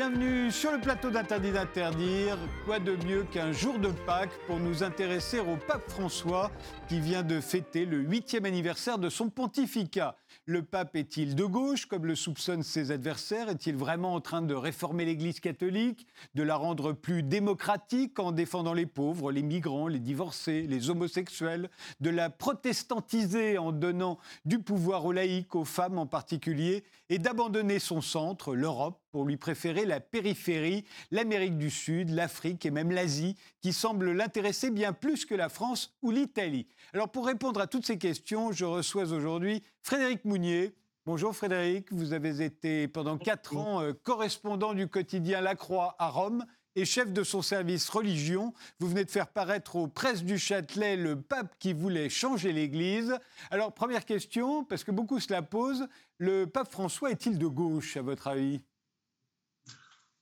Bienvenue sur le plateau d'Interdit d'interdire. Quoi de mieux qu'un jour de Pâques pour nous intéresser au pape François qui vient de fêter le huitième anniversaire de son pontificat? Le pape est-il de gauche, comme le soupçonnent ses adversaires? Est-il vraiment en train de réformer l'Église catholique, de la rendre plus démocratique en défendant les pauvres, les migrants, les divorcés, les homosexuels, de la protestantiser en donnant du pouvoir aux laïcs, aux femmes en particulier, et d'abandonner son centre, l'Europe, pour lui préférer la périphérie, l'Amérique du Sud, l'Afrique et même l'Asie, qui semblent l'intéresser bien plus que la France ou l'Italie? Alors pour répondre à toutes ces questions, je reçois aujourd'hui Frédéric Mounier. Bonjour Frédéric, vous avez été pendant quatre ans euh, correspondant du quotidien La Croix à Rome et chef de son service religion. Vous venez de faire paraître aux presses du Châtelet le pape qui voulait changer l'Église. Alors première question, parce que beaucoup se la posent, le pape François est-il de gauche à votre avis?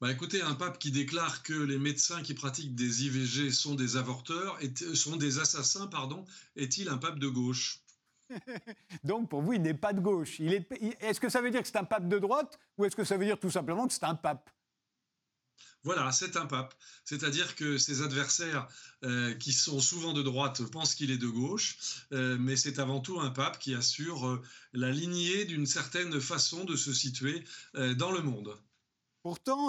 Bah écoutez, un pape qui déclare que les médecins qui pratiquent des IVG sont des avorteurs, sont des assassins, pardon, est-il un pape de gauche? Donc pour vous, il n'est pas de gauche. Est-ce que ça veut dire que c'est un pape de droite ou est-ce que ça veut dire tout simplement que c'est un pape? Voilà, c'est un pape. C'est-à-dire que ses adversaires, euh, qui sont souvent de droite, pensent qu'il est de gauche, euh, mais c'est avant tout un pape qui assure euh, la lignée d'une certaine façon de se situer dans le monde. Pourtant,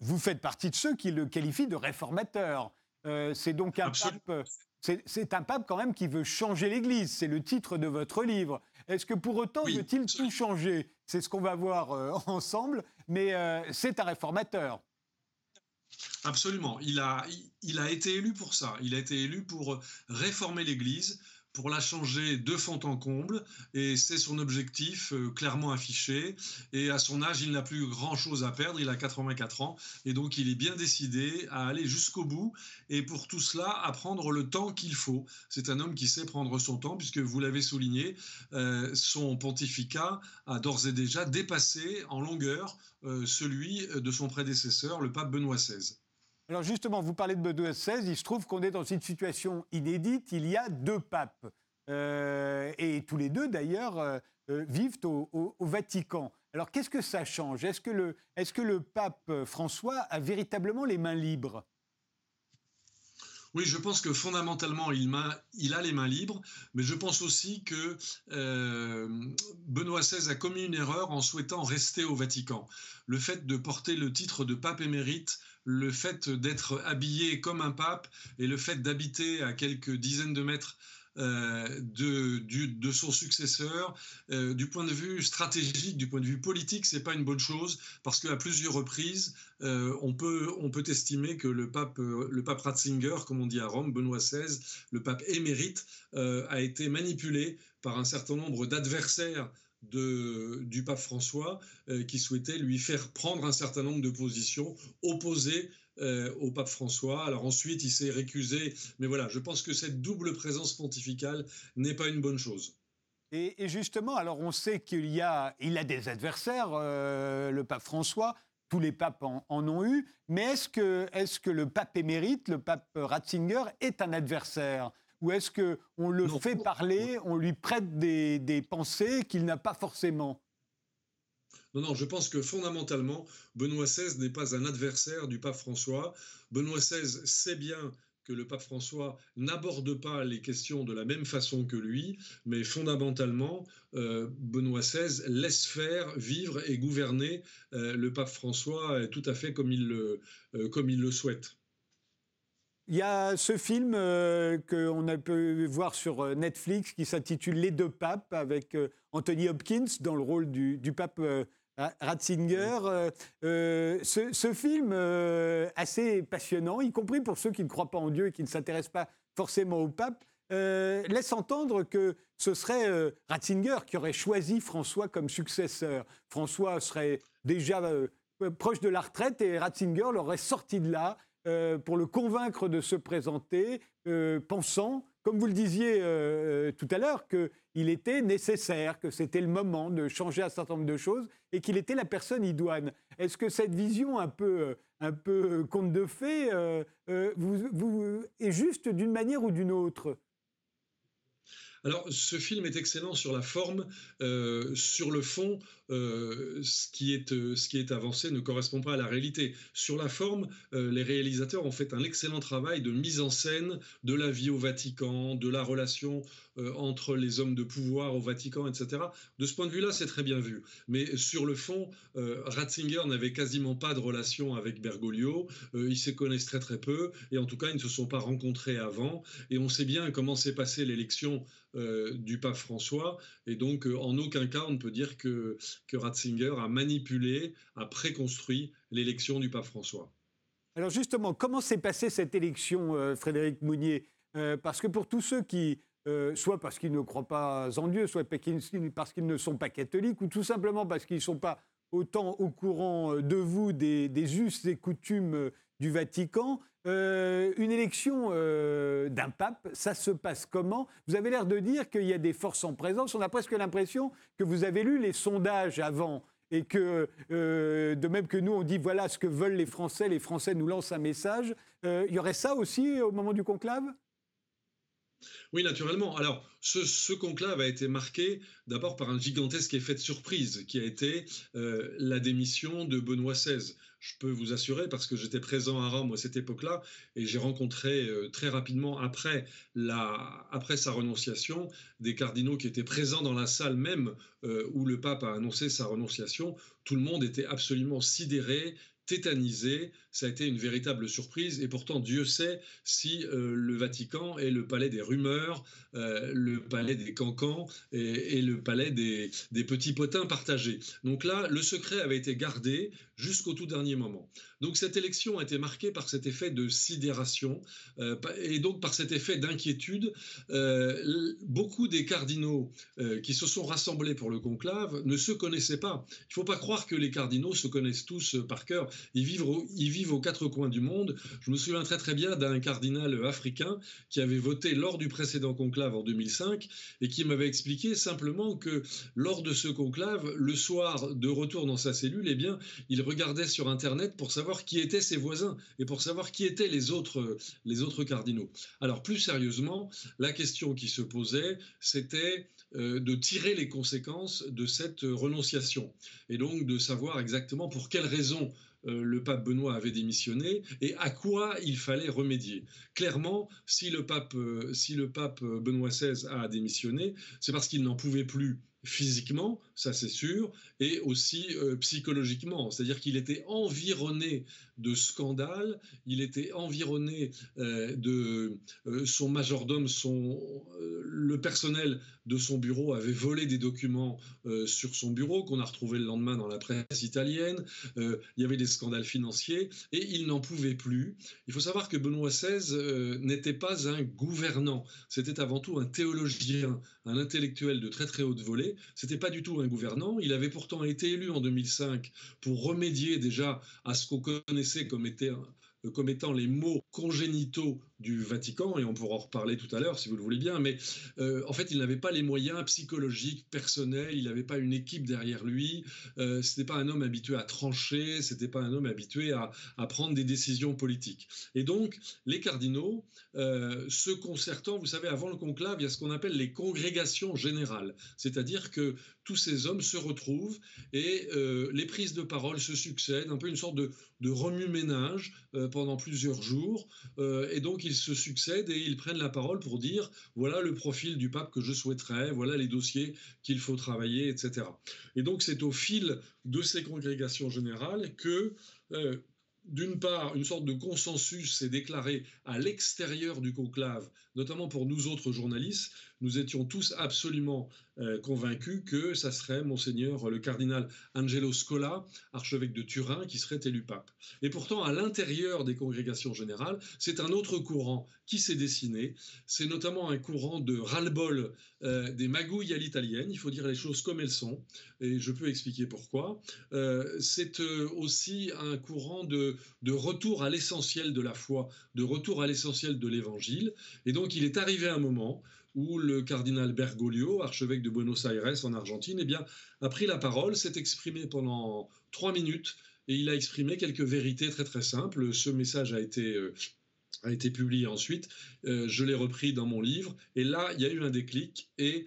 vous faites partie de ceux qui le qualifient de réformateur. C'est donc un pape. C'est un pape quand même qui veut changer l'Église. C'est le titre de votre livre. Est-ce que pour autant veut-il tout changer? C'est ce qu'on va voir euh, ensemble. Mais c'est un réformateur. Absolument. Il a, il a été élu pour ça. Il a été élu pour réformer l'Église, pour la changer de fond en comble et c'est son objectif euh, clairement affiché. Et à son âge il n'a plus grand chose à perdre il a 84 ans et donc il est bien décidé à aller jusqu'au bout et pour tout cela à prendre le temps qu'il faut. C'est un homme qui sait prendre son temps puisque vous l'avez souligné euh, son pontificat a d'ores et déjà dépassé en longueur euh, celui de son prédécesseur le pape Benoît XVI alors justement, vous parlez de Benoît XVI, il se trouve qu'on est dans une situation inédite, il y a deux papes. Euh, et tous les deux, d'ailleurs, euh, euh, vivent au, Vatican. Alors qu'est-ce que ça change? Est-ce que, le, est que le pape François a véritablement les mains libres? Oui, je pense que fondamentalement, il, a, les mains libres, mais je pense aussi que Benoît XVI a commis une erreur en souhaitant rester au Vatican. Le fait de porter le titre de pape émérite le fait d'être habillé comme un pape et le fait d'habiter à quelques dizaines de mètres euh, de, son successeur. Euh, du point de vue stratégique, du point de vue politique, c'est pas une bonne chose parce qu'à plusieurs reprises, euh, on, peut, on peut estimer que le pape, le pape Ratzinger, comme on dit à Rome, Benoît XVI, le pape émérite, a été manipulé par un certain nombre d'adversaires de, du pape François euh, qui souhaitait lui faire prendre un certain nombre de positions opposées euh, au pape François. Alors ensuite, il s'est récusé. Mais voilà, je pense que cette double présence pontificale n'est pas une bonne chose. Et, justement, alors on sait qu'il y a, il a des adversaires, euh, le pape François. Tous les papes en, ont eu. Mais est-ce que, est que le pape émérite, le pape Ratzinger, est un adversaire? Ou est-ce qu'on le fait parler, on lui prête des, pensées qu'il n'a pas forcément? Non, non, je pense que fondamentalement, Benoît XVI n'est pas un adversaire du pape François. Benoît XVI sait bien que le pape François n'aborde pas les questions de la même façon que lui, mais fondamentalement, euh, Benoît XVI laisse faire, vivre et gouverner euh, le pape François tout à fait comme il le, euh, comme il le souhaite. Il y a ce film euh, qu'on a pu voir sur euh, Netflix qui s'intitule Les deux papes avec euh, Anthony Hopkins dans le rôle du, pape Ratzinger. Ce, film assez passionnant, y compris pour ceux qui ne croient pas en Dieu et qui ne s'intéressent pas forcément au pape, laisse entendre que ce serait Ratzinger qui aurait choisi François comme successeur. François serait déjà proche de la retraite et Ratzinger l'aurait sorti de là euh, pour le convaincre de se présenter, euh, pensant, comme vous le disiez euh, tout à l'heure, qu'il était nécessaire, que c'était le moment de changer un certain nombre de choses et qu'il était la personne idoine. Est-ce que cette vision un peu, un peu conte de fées est juste d'une manière ou d'une autre? Alors, ce film est excellent sur la forme. Sur le fond, euh, ce, qui est, euh, ce qui est avancé ne correspond pas à la réalité. Sur la forme, les réalisateurs ont fait un excellent travail de mise en scène de la vie au Vatican, de la relation entre les hommes de pouvoir au Vatican, etc. De ce point de vue-là, c'est très bien vu. Mais sur le fond, Ratzinger n'avait quasiment pas de relation avec Bergoglio. ils se connaissent très très peu. Et en tout cas, ils ne se sont pas rencontrés avant. Et on sait bien comment s'est passée l'élection euh, du pape François. Et donc, euh, en aucun cas, on ne peut dire que, que Ratzinger a manipulé, a préconstruit l'élection du pape François. Alors justement, comment s'est passée cette élection, euh, Frédéric Mounier? Parce que pour tous ceux qui, soit parce qu'ils ne croient pas en Dieu, soit parce qu'ils ne sont pas catholiques, ou tout simplement parce qu'ils ne sont pas autant au courant de vous des, des us et coutumes du Vatican, euh, une élection euh, d'un pape, ça se passe comment? Vous avez l'air de dire qu'il y a des forces en présence. On a presque l'impression que vous avez lu les sondages avant et que, euh, de même que nous, on dit voilà ce que veulent les Français, les Français nous lancent un message. il y aurait ça aussi au moment du conclave? Oui, naturellement. Alors, ce, conclave a été marqué d'abord par un gigantesque effet de surprise, qui a été la démission de Benoît XVI je peux vous assurer, parce que j'étais présent à Rome à cette époque-là, et j'ai rencontré euh, très rapidement après, la, après sa renonciation des cardinaux qui étaient présents dans la salle même euh, où le pape a annoncé sa renonciation. Tout le monde était absolument sidéré, tétanisé. Ça a été une véritable surprise. Et pourtant, Dieu sait si euh, le Vatican est le palais des rumeurs, le palais des cancans et, le palais des, petits potins partagés. Donc là, le secret avait été gardé jusqu'au tout dernier moment. Donc cette élection a été marquée par cet effet de sidération euh, et donc par cet effet d'inquiétude. beaucoup des cardinaux qui se sont rassemblés pour le conclave ne se connaissaient pas. Il ne faut pas croire que les cardinaux se connaissent tous par cœur. Ils vivent, ils vivent aux quatre coins du monde. Je me souviens très très bien d'un cardinal africain qui avait voté lors du précédent conclave en 2005 et qui m'avait expliqué simplement que lors de ce conclave, le soir de retour dans sa cellule, eh bien, il regardait sur Internet pour savoir qui étaient ses voisins et pour savoir qui étaient les autres, les autres cardinaux. Alors plus sérieusement, la question qui se posait, c'était euh, de tirer les conséquences de cette renonciation et donc de savoir exactement pour quelles raisons euh, le pape Benoît avait démissionné et à quoi il fallait remédier. Clairement, si le pape, euh, si le pape Benoît XVI a démissionné, c'est parce qu'il n'en pouvait plus physiquement, ça c'est sûr, et aussi euh, psychologiquement. C'est-à-dire qu'il était environné de scandales, il était environné euh, de euh, son majordome, son, le personnel de son bureau avait volé des documents sur son bureau qu'on a retrouvé le lendemain dans la presse italienne. il y avait des scandales financiers et il n'en pouvait plus. Il faut savoir que Benoît XVI n'était pas un gouvernant, c'était avant tout un théologien, un intellectuel de très très haute volée. C'était pas du tout un gouvernant. Il avait pourtant été élu en 2005 pour remédier déjà à ce qu'on connaissait comme étant les maux congénitaux du Vatican, et on pourra en reparler tout à l'heure si vous le voulez bien, mais euh, en fait, il n'avait pas les moyens psychologiques, personnels, il n'avait pas une équipe derrière lui, euh, ce n'était pas un homme habitué à trancher, ce n'était pas un homme habitué à, prendre des décisions politiques. Et donc, les cardinaux, euh, se concertant, vous savez, avant le conclave, il y a ce qu'on appelle les congrégations générales, c'est-à-dire que tous ces hommes se retrouvent et les prises de parole se succèdent, un peu une sorte de, de remue-ménage pendant plusieurs jours, et donc ils se succèdent et ils prennent la parole pour dire voilà le profil du pape que je souhaiterais, voilà les dossiers qu'il faut travailler, etc. Et donc c'est au fil de ces congrégations générales que euh, d'une part, une sorte de consensus s'est déclaré à l'extérieur du conclave, notamment pour nous autres journalistes. Nous étions tous absolument euh, convaincu que ça serait monseigneur le cardinal Angelo Scola, archevêque de Turin, qui serait élu pape. Et pourtant, à l'intérieur des congrégations générales, c'est un autre courant qui s'est dessiné. C'est notamment un courant de ras-le-bol euh, des magouilles à l'italienne. Il faut dire les choses comme elles sont, et je peux expliquer pourquoi. Euh, c'est aussi un courant de, de retour à l'essentiel de la foi, de retour à l'essentiel de l'évangile. Et donc, il est arrivé un moment où le cardinal Bergoglio, archevêque de Buenos Aires en Argentine, eh bien, a pris la parole, s'est exprimé pendant trois minutes et il a exprimé quelques vérités très très simples. Ce message a été euh, a été publié ensuite. je l'ai repris dans mon livre. Et là, il y a eu un déclic. Et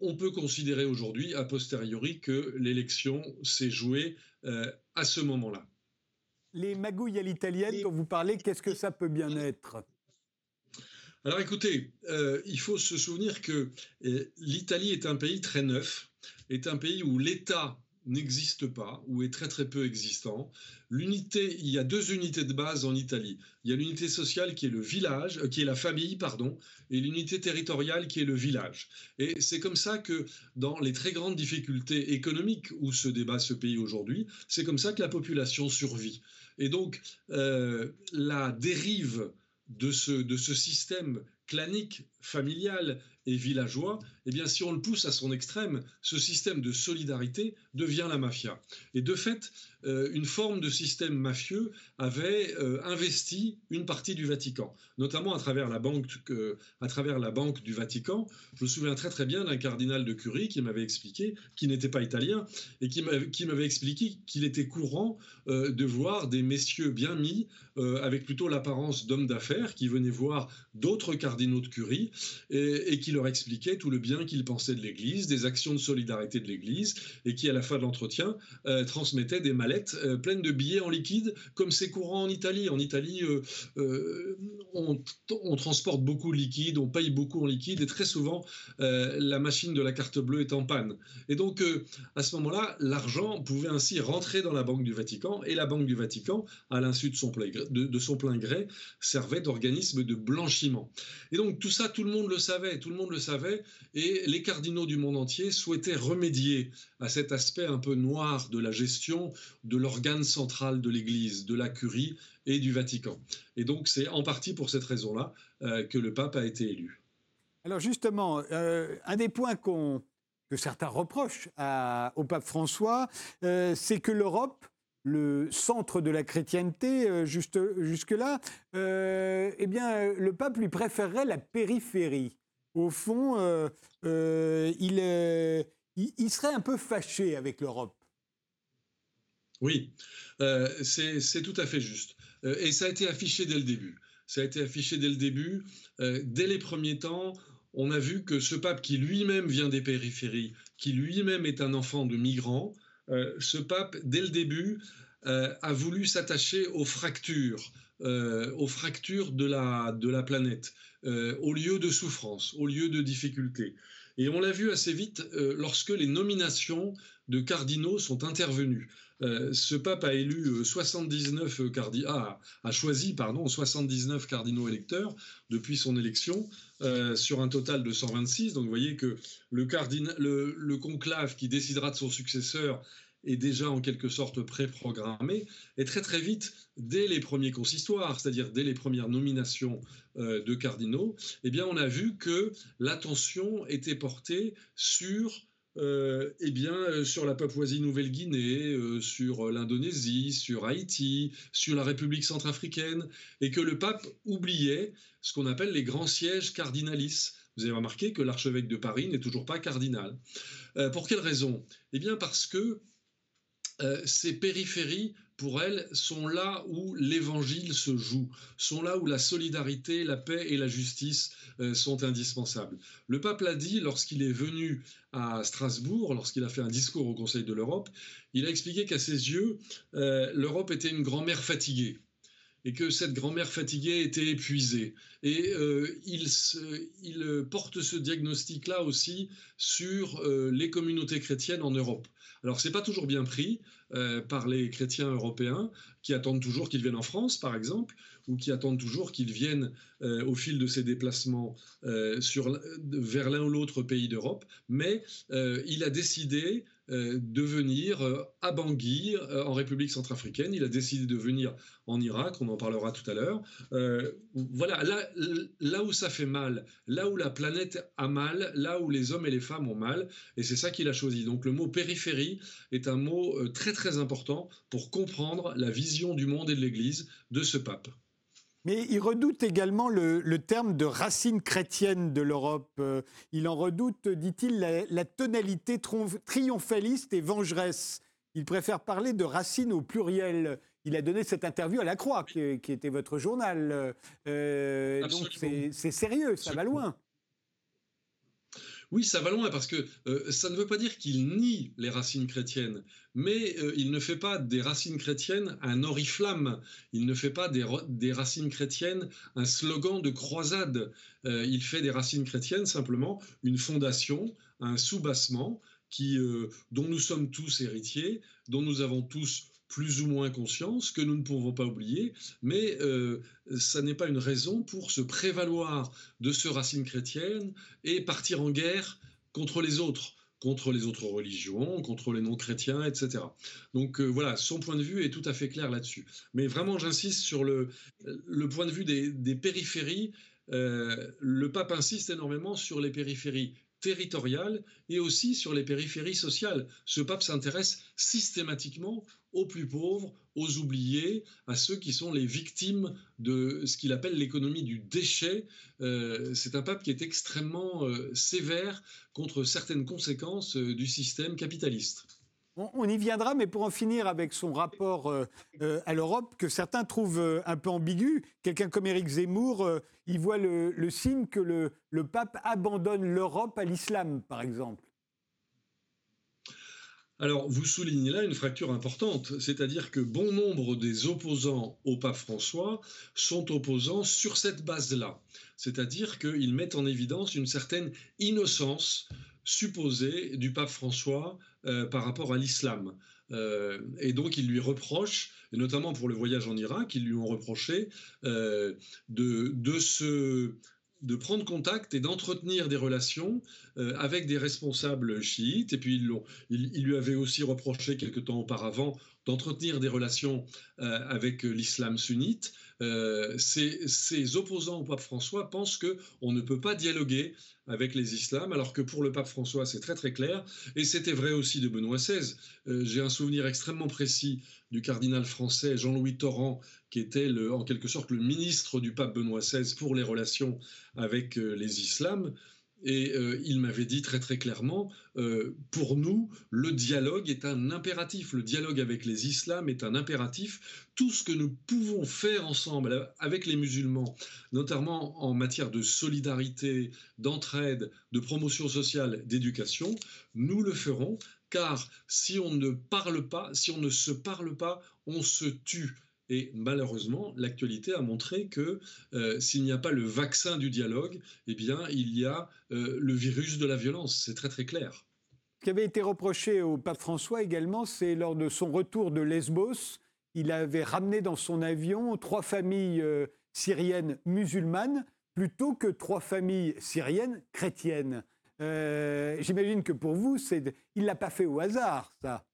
on peut considérer aujourd'hui, a posteriori, que l'élection s'est jouée à ce moment-là. Les magouilles à l'italienne dont vous parlez, qu'est-ce que ça peut bien être? Alors écoutez, euh, il faut se souvenir que euh, l'Italie est un pays très neuf, est un pays où l'État n'existe pas ou est très très peu existant. L'unité, il y a deux unités de base en Italie. Il y a l'unité sociale qui est le village, euh, qui est la famille, pardon, et l'unité territoriale qui est le village. Et c'est comme ça que dans les très grandes difficultés économiques où se débat ce pays aujourd'hui, c'est comme ça que la population survit. Et donc la dérive de ce, de ce système clanique, familial et villageois, eh bien, si on le pousse à son extrême, ce système de solidarité devient la mafia. Et de fait, euh, une forme de système mafieux avait euh, investi une partie du Vatican, notamment à travers, la banque, à travers la banque du Vatican. Je me souviens très très bien d'un cardinal de Curie qui m'avait expliqué, qui n'était pas italien, et qui m'avait expliqué qu'il était courant euh, de voir des messieurs bien mis, avec plutôt l'apparence d'hommes d'affaires, qui venaient voir d'autres cardinaux de Curie, et, et qui leur expliquaient tout le bien qu'ils pensaient de l'Église, des actions de solidarité de l'Église, et qui à la fin de l'entretien transmettaient des mallettes pleines de billets en liquide, comme c'est courant en Italie. En Italie, euh, euh, on, transporte beaucoup de liquide, on paye beaucoup en liquide et très souvent, euh, la machine de la carte bleue est en panne. Et donc, à ce moment-là, l'argent pouvait ainsi rentrer dans la Banque du Vatican et la Banque du Vatican, à l'insu de de, son plein gré, servait d'organisme de blanchiment. Et donc, tout ça, tout le monde le savait, tout le monde le savait, et les cardinaux du monde entier souhaitaient remédier à cet aspect un peu noir de la gestion de l'organe central de l'Église, de la curie et du Vatican. Et donc c'est en partie pour cette raison-là euh, que le pape a été élu. Alors justement, euh, un des points que certains reprochent au pape François, euh, c'est que l'Europe, le centre de la chrétienté jusque-là, eh bien, le pape lui préférerait la périphérie. Au fond, il, il serait un peu fâché avec l'Europe. Oui, euh, c'est tout à fait juste. Euh, et ça a été affiché dès le début. Ça a été affiché dès le début. Euh, dès les premiers temps, on a vu que ce pape qui lui-même vient des périphéries, qui lui-même est un enfant de migrants, ce pape, dès le début, a voulu s'attacher aux fractures, aux fractures de la, de la planète, aux lieux de souffrance, aux lieux de difficulté. Et on l'a vu assez vite lorsque les nominations de cardinaux sont intervenues. Euh, ce pape a élu 79 euh, cardinaux, ah, a choisi pardon 79 cardinaux électeurs depuis son élection euh, sur un total de 126. Donc vous voyez que le, le, conclave qui décidera de son successeur est déjà en quelque sorte préprogrammé. Et très très vite, dès les premiers consistoires, c'est-à-dire dès les premières nominations de cardinaux, eh bien on a vu que l'attention était portée sur euh, eh bien, euh, sur la Papouasie-Nouvelle-Guinée, euh, sur l'Indonésie, sur Haïti, sur la République centrafricaine, et que le pape oubliait ce qu'on appelle les grands sièges cardinalices. Vous avez remarqué que l'archevêque de Paris n'est toujours pas cardinal. pour quelle raison? Eh bien, parce que ces périphéries pour elles, sont là où l'évangile se joue, sont là où la solidarité, la paix et la justice euh, sont indispensables. Le pape l'a dit lorsqu'il est venu à Strasbourg, lorsqu'il a fait un discours au Conseil de l'Europe, il a expliqué qu'à ses yeux, euh, l'Europe était une grand-mère fatiguée et que cette grand-mère fatiguée était épuisée. Et euh, il, porte ce diagnostic-là aussi sur les communautés chrétiennes en Europe. Alors, c'est pas toujours bien pris euh, par les chrétiens européens qui attendent toujours qu'ils viennent en France, par exemple, ou qui attendent toujours qu'ils viennent euh, au fil de ces déplacements euh, vers l'un ou l'autre pays d'Europe. Mais il a décidé euh, de venir euh, à Bangui, euh, en République centrafricaine. Il a décidé de venir en Irak, on en parlera tout à l'heure. voilà, là, là où ça fait mal, là où la planète a mal, là où les hommes et les femmes ont mal, et c'est ça qu'il a choisi. Donc le mot périphérie est un mot très très important pour comprendre la vision du monde et de l'Église de ce pape. Mais il redoute également le, terme de racine chrétienne de l'Europe. Euh, il en redoute, dit-il, la, tonalité triomphaliste et vengeresse. Il préfère parler de racine au pluriel. il a donné cette interview à La Croix, qui, était votre journal. donc c'est sérieux, ça va loin. Oui, ça va loin parce que euh, ça ne veut pas dire qu'il nie les racines chrétiennes, mais euh, il ne fait pas des racines chrétiennes un oriflamme, il ne fait pas des, racines chrétiennes un slogan de croisade, euh, il fait des racines chrétiennes simplement une fondation, un soubassement qui, dont nous sommes tous héritiers, dont nous avons tous plus ou moins conscience, que nous ne pouvons pas oublier, mais euh, ça n'est pas une raison pour se prévaloir de ce racine chrétienne et partir en guerre contre les autres contre les autres religions, contre les non-chrétiens, etc. Donc euh, voilà, son point de vue est tout à fait clair là-dessus. Mais vraiment, j'insiste sur le, point de vue des, périphéries. Euh, le pape insiste énormément sur les périphéries territoriales et aussi sur les périphéries sociales. Ce pape s'intéresse systématiquement aux plus pauvres, aux oubliés, à ceux qui sont les victimes de ce qu'il appelle l'économie du déchet. Euh, c'est un pape qui est extrêmement euh, sévère contre certaines conséquences euh, du système capitaliste. On, y viendra, mais pour en finir avec son rapport euh, euh, à l'Europe, que certains trouvent euh, un peu ambigu, quelqu'un comme Éric Zemmour, il voit le, signe que le, pape abandonne l'Europe à l'islam, par exemple. Alors, vous soulignez là une fracture importante, c'est-à-dire que bon nombre des opposants au pape François sont opposants sur cette base-là, c'est-à-dire qu'ils mettent en évidence une certaine innocence supposée du pape François euh, par rapport à l'islam. Euh, et donc, il lui reproche, et notamment pour le voyage en Irak, ils lui ont reproché euh, de, prendre contact et d'entretenir des relations avec des responsables chiites. Et puis, il, il, lui avait aussi reproché quelque temps auparavant d'entretenir des relations avec l'islam sunnite. Ces, opposants au pape François pensent qu'on ne peut pas dialoguer avec les islams, alors que pour le pape François, c'est très très clair, et c'était vrai aussi de Benoît XVI. Euh, j'ai un souvenir extrêmement précis du cardinal français Jean-Louis Torrent, qui était en quelque sorte le ministre du pape Benoît XVI pour les relations avec euh, les islams. Et euh, il m'avait dit très très clairement, euh, pour nous, le dialogue est un impératif. Le dialogue avec les islams est un impératif. Tout ce que nous pouvons faire ensemble avec les musulmans, notamment en matière de solidarité, d'entraide, de promotion sociale, d'éducation, nous le ferons. Car si on ne parle pas, si on ne se parle pas, on se tue. Et malheureusement, l'actualité a montré que euh, s'il n'y a pas le vaccin du dialogue, eh bien, il y a euh, le virus de la violence. C'est très très clair. Ce qui avait été reproché au pape François également, c'est lors de son retour de Lesbos, il avait ramené dans son avion trois familles euh, syriennes musulmanes plutôt que trois familles syriennes chrétiennes. J'imagine que pour vous, il ne l'a pas fait au hasard, ça.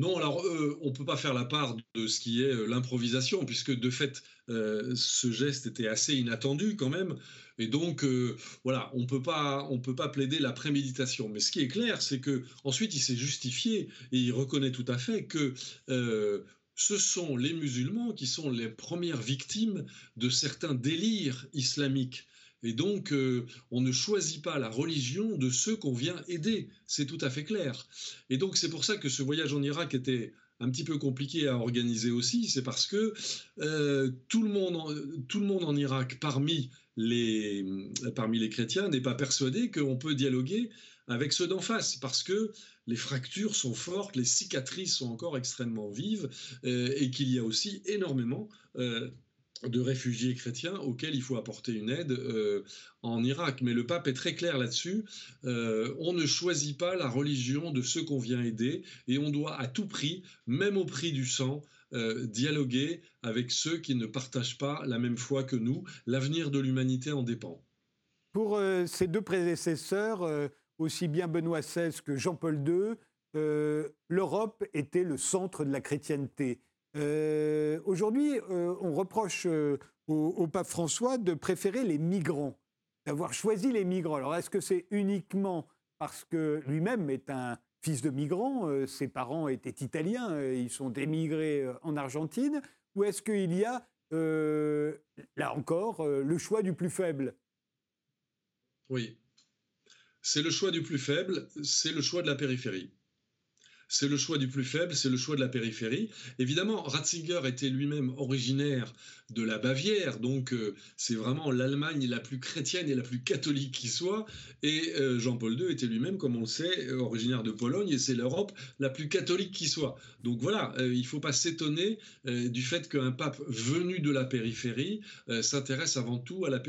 Non, alors euh, on ne peut pas faire la part de ce qui est euh, l'improvisation, puisque de fait, euh, ce geste était assez inattendu quand même. Et donc, voilà, on on peut pas plaider la préméditation. Mais ce qui est clair, c'est que ensuite il s'est justifié et il reconnaît tout à fait que ce sont les musulmans qui sont les premières victimes de certains délires islamiques. Et donc, euh, on ne choisit pas la religion de ceux qu'on vient aider. C'est tout à fait clair. Et donc, c'est pour ça que ce voyage en Irak était un petit peu compliqué à organiser aussi. C'est parce que euh, tout, le monde en, tout le monde en Irak, parmi les, parmi les chrétiens, n'est pas persuadé qu'on peut dialoguer avec ceux d'en face, parce que les fractures sont fortes, les cicatrices sont encore extrêmement vives, euh, et qu'il y a aussi énormément de réfugiés chrétiens auxquels il faut apporter une aide euh, en Irak. Mais le pape est très clair là-dessus. Euh, on ne choisit pas la religion de ceux qu'on vient aider et on doit à tout prix, même au prix du sang, euh, dialoguer avec ceux qui ne partagent pas la même foi que nous. L'avenir de l'humanité en dépend. Pour ces deux prédécesseurs, aussi bien Benoît XVI que Jean-Paul II, l'Europe était le centre de la chrétienté. Euh, aujourd'hui, euh, on reproche euh, au, pape François de préférer les migrants, d'avoir choisi les migrants. Alors, est-ce que c'est uniquement parce que lui-même est un fils de migrant, ses parents étaient italiens, ils sont émigrés en Argentine, ou est-ce qu'il y a, là encore, le choix du plus faible? Oui. C'est le choix du plus faible, c'est le choix de la périphérie. C'est le choix du plus faible, c'est le choix de la périphérie. Évidemment, Ratzinger était lui-même originaire de la Bavière, donc euh, c'est vraiment l'Allemagne la plus chrétienne et la plus catholique qui soit. Et euh, Jean-Paul II était lui-même, comme on le sait, originaire de Pologne, et c'est l'Europe la plus catholique qui soit. Donc voilà, euh, il ne faut pas s'étonner du fait qu'un pape venu de la périphérie s'intéresse avant tout à, la,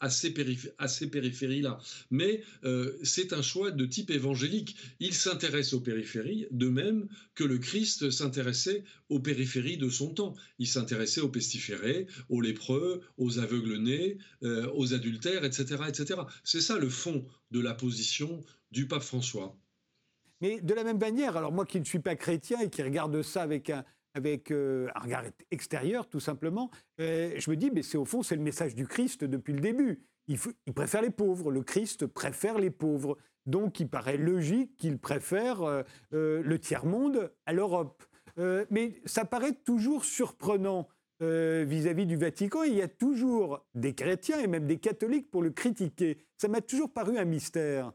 à ces, périphéries-là. Mais c'est un choix de type évangélique. Il s'intéresse aux périphéries, de même que le Christ s'intéressait aux périphéries de son temps. Il s'intéressait aux pestiférés, aux lépreux, aux aveugles-nés, euh, aux adultères, etc. etc. C'est ça le fond de la position du pape François. Mais de la même manière, alors moi qui ne suis pas chrétien et qui regarde ça avec un, avec euh, un regard extérieur, tout simplement, euh, je me dis, mais c'est au fond, c'est le message du Christ depuis le début. Il, préfère les pauvres. Le Christ préfère les pauvres. Donc, il paraît logique qu'il préfère le tiers-monde à l'Europe. Euh, mais ça paraît toujours surprenant euh, vis-à-vis du Vatican. Il y a toujours des chrétiens et même des catholiques pour le critiquer. Ça m'a toujours paru un mystère.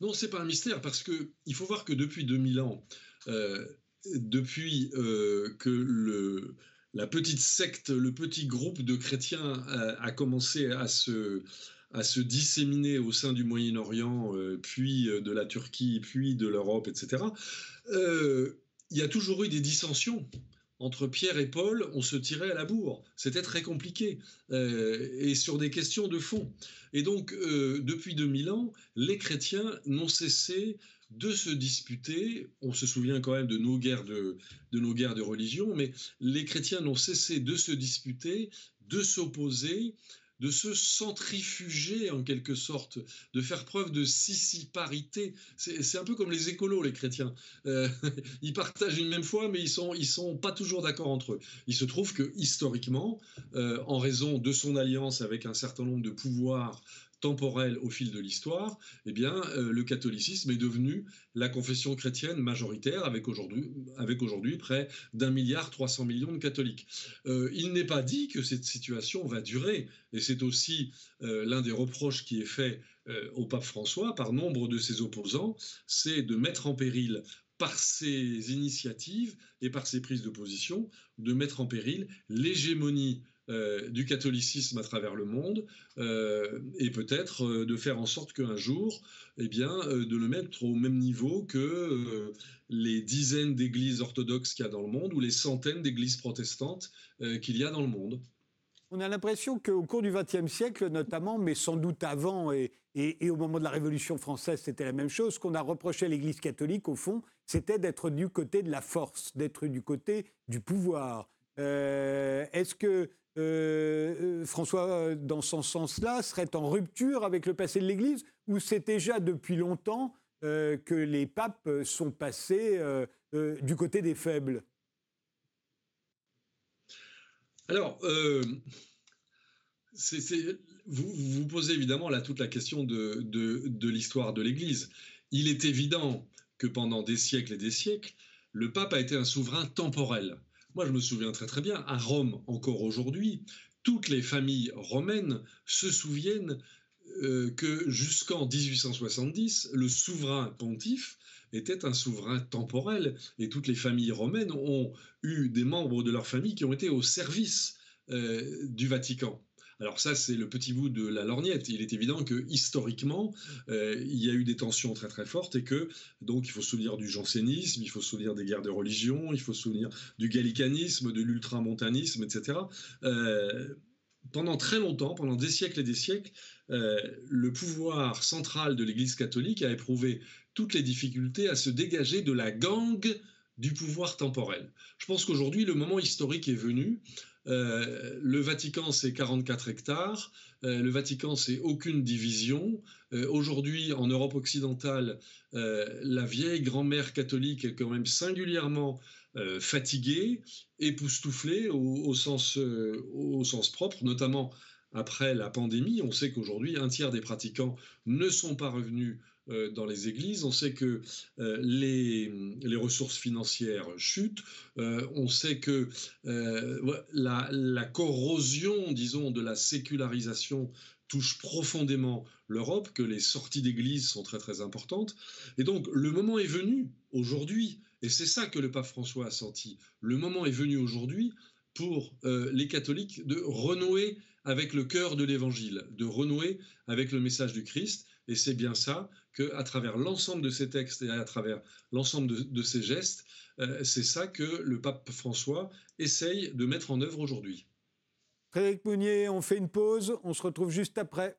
Non, c'est pas un mystère parce que il faut voir que depuis 2000 ans, euh, depuis que le, la petite secte, le petit groupe de chrétiens a, commencé à se, disséminer au sein du Moyen-Orient, puis de la Turquie, puis de l'Europe, etc il y a toujours eu des dissensions. Entre Pierre et Paul, on se tirait à la bourre. C'était très compliqué. Euh, et sur des questions de fond. Et donc, euh, depuis 2000 ans, les chrétiens n'ont cessé de se disputer. On se souvient quand même de nos guerres de, de nos guerres de religion, mais les chrétiens n'ont cessé de se disputer, de s'opposer, de se centrifuger en quelque sorte, de faire preuve de sissiparité. C'est un peu comme les écolos, les chrétiens. Euh, ils partagent une même foi, mais ils sont, ils sont pas toujours d'accord entre eux. Il se trouve que historiquement, euh, en raison de son alliance avec un certain nombre de pouvoirs temporelle au fil de l'histoire, eh bien, euh, le catholicisme est devenu la confession chrétienne majoritaire, avec aujourd'hui, près d'un milliard 300 millions de catholiques. Euh, il n'est pas dit que cette situation va durer, et c'est aussi euh, l'un des reproches qui est fait au pape François par nombre de ses opposants, c'est de mettre en péril par ses initiatives et par ses prises de position, de mettre en péril l'hégémonie euh, du catholicisme à travers le monde euh, et peut-être euh, de faire en sorte qu'un jour, eh bien, de le mettre au même niveau que les dizaines d'églises orthodoxes qu'il y a dans le monde ou les centaines d'églises protestantes qu'il y a dans le monde. On a l'impression qu'au cours du XXe siècle, notamment, mais sans doute avant et, et, au moment de la Révolution française, c'était la même chose, qu'on a reproché à l'Église catholique, au fond, c'était d'être du côté de la force, d'être du côté du pouvoir. Est-ce que euh, euh, François, euh, dans ce sens-là, serait en rupture avec le passé de l'Église ou c'est déjà depuis longtemps que les papes sont passés du côté des faibles? Alors, vous, vous posez évidemment là toute la question de l'histoire de l'Église. Il est évident que pendant des siècles et des siècles, le pape a été un souverain temporel. Moi, je me souviens très très bien, à Rome, encore aujourd'hui, toutes les familles romaines se souviennent euh, que jusqu'en 1870, le souverain pontife était un souverain temporel et toutes les familles romaines ont eu des membres de leur famille qui ont été au service euh, du Vatican. Alors ça, c'est le petit bout de la lorgnette. Il est évident que historiquement, euh, il y a eu des tensions très très fortes et que donc il faut se souvenir du jansénisme, il faut se souvenir des guerres de religion, il faut se souvenir du gallicanisme, de l'ultramontanisme, etc. Euh, pendant très longtemps, pendant des siècles et des siècles, euh, le pouvoir central de l'Église catholique a éprouvé toutes les difficultés à se dégager de la gangue du pouvoir temporel. Je pense qu'aujourd'hui, le moment historique est venu euh, le Vatican, c'est 44 hectares. Euh, le Vatican, c'est aucune division. Euh, aujourd'hui, en Europe occidentale, la vieille grand-mère catholique est quand même singulièrement fatiguée, époustouflée au, sens, au sens propre, notamment après la pandémie. On sait qu'aujourd'hui, un tiers des pratiquants ne sont pas revenus dans les églises. On sait que euh, les, ressources financières chutent. Euh, on sait que la, corrosion, disons, de la sécularisation touche profondément l'Europe, que les sorties d'église sont très très importantes. Et donc le moment est venu aujourd'hui, et c'est ça que le pape François a senti, le moment est venu aujourd'hui pour euh, les catholiques de renouer avec le cœur de l'évangile, de renouer avec le message du Christ. Et c'est bien ça que, à travers l'ensemble de ces textes et à travers l'ensemble de, ces gestes, euh, c'est ça que le pape François essaye de mettre en œuvre aujourd'hui. Frédéric Mounier, on fait une pause, on se retrouve juste après.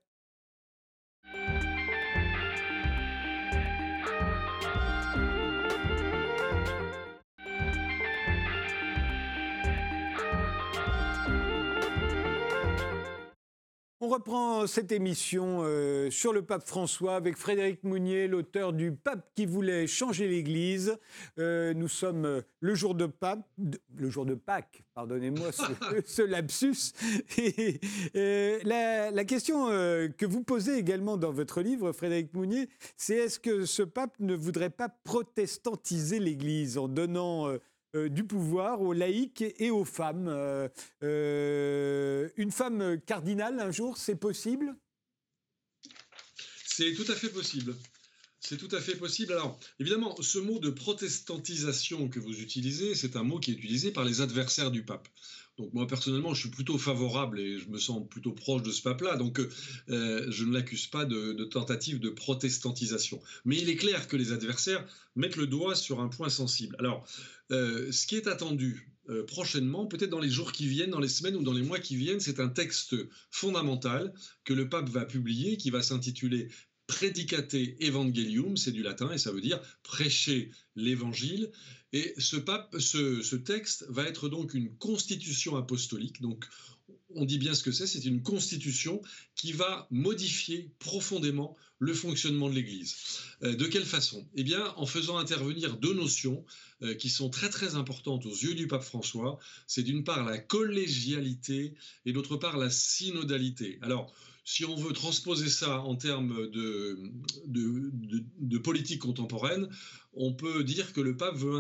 On reprend cette émission euh, sur le pape François avec Frédéric Mounier, l'auteur du Pape qui voulait changer l'Église. Euh, nous sommes euh, le jour de Pape, le jour de Pâques, pardonnez-moi ce, lapsus. Et, la, la, question que vous posez également dans votre livre, Frédéric Mounier, c'est est-ce que ce pape ne voudrait pas protestantiser l'Église en donnant euh, du pouvoir aux laïcs et aux femmes. Euh, euh, une femme cardinale un jour, c'est possible? C'est tout à fait possible. C'est tout à fait possible. Alors, évidemment, ce mot de protestantisation que vous utilisez, c'est un mot qui est utilisé par les adversaires du pape. Donc moi personnellement, je suis plutôt favorable et je me sens plutôt proche de ce pape-là. Donc euh, je ne l'accuse pas de, tentative de protestantisation. Mais il est clair que les adversaires mettent le doigt sur un point sensible. Alors, euh, ce qui est attendu euh, prochainement, peut-être dans les jours qui viennent, dans les semaines ou dans les mois qui viennent, c'est un texte fondamental que le pape va publier, qui va s'intituler Predicate Evangelium, c'est du latin et ça veut dire prêcher l'évangile. Et ce, texte va être donc une constitution apostolique. Donc, on dit bien ce que c'est, c'est une constitution qui va modifier profondément le fonctionnement de l'Église. Euh, de quelle façon? Eh bien, en faisant intervenir deux notions euh, qui sont très très importantes aux yeux du pape François. C'est d'une part la collégialité et d'autre part la synodalité. Alors, si on veut transposer ça en termes de, politique contemporaine, on peut dire que le pape veut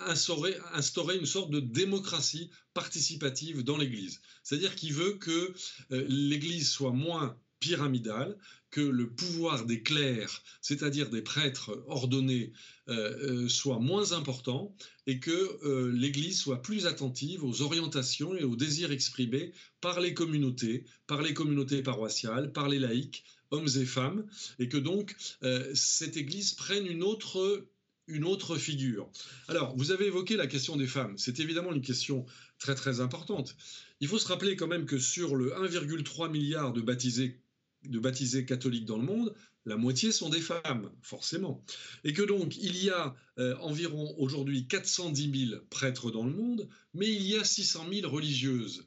instaurer, instaurer, une sorte de démocratie participative dans l'Église. C'est-à-dire qu'il veut que euh, l'Église soit moins pyramidale, que le pouvoir des clercs, c'est-à-dire des prêtres ordonnés, euh, euh, soit moins important et que euh, l'Église soit plus attentive aux orientations et aux désirs exprimés par les communautés, par les communautés paroissiales, par les laïcs, hommes et femmes, et que donc cette Église prenne une autre une autre figure. Alors, vous avez évoqué la question des femmes. C'est évidemment une question très très importante. Il faut se rappeler quand même que sur le 1,3 milliard de baptisés de baptisés catholiques dans le monde, la moitié sont des femmes, forcément. Et que donc, il y a euh, environ aujourd'hui 410 000 prêtres dans le monde, mais il y a 600 000 religieuses.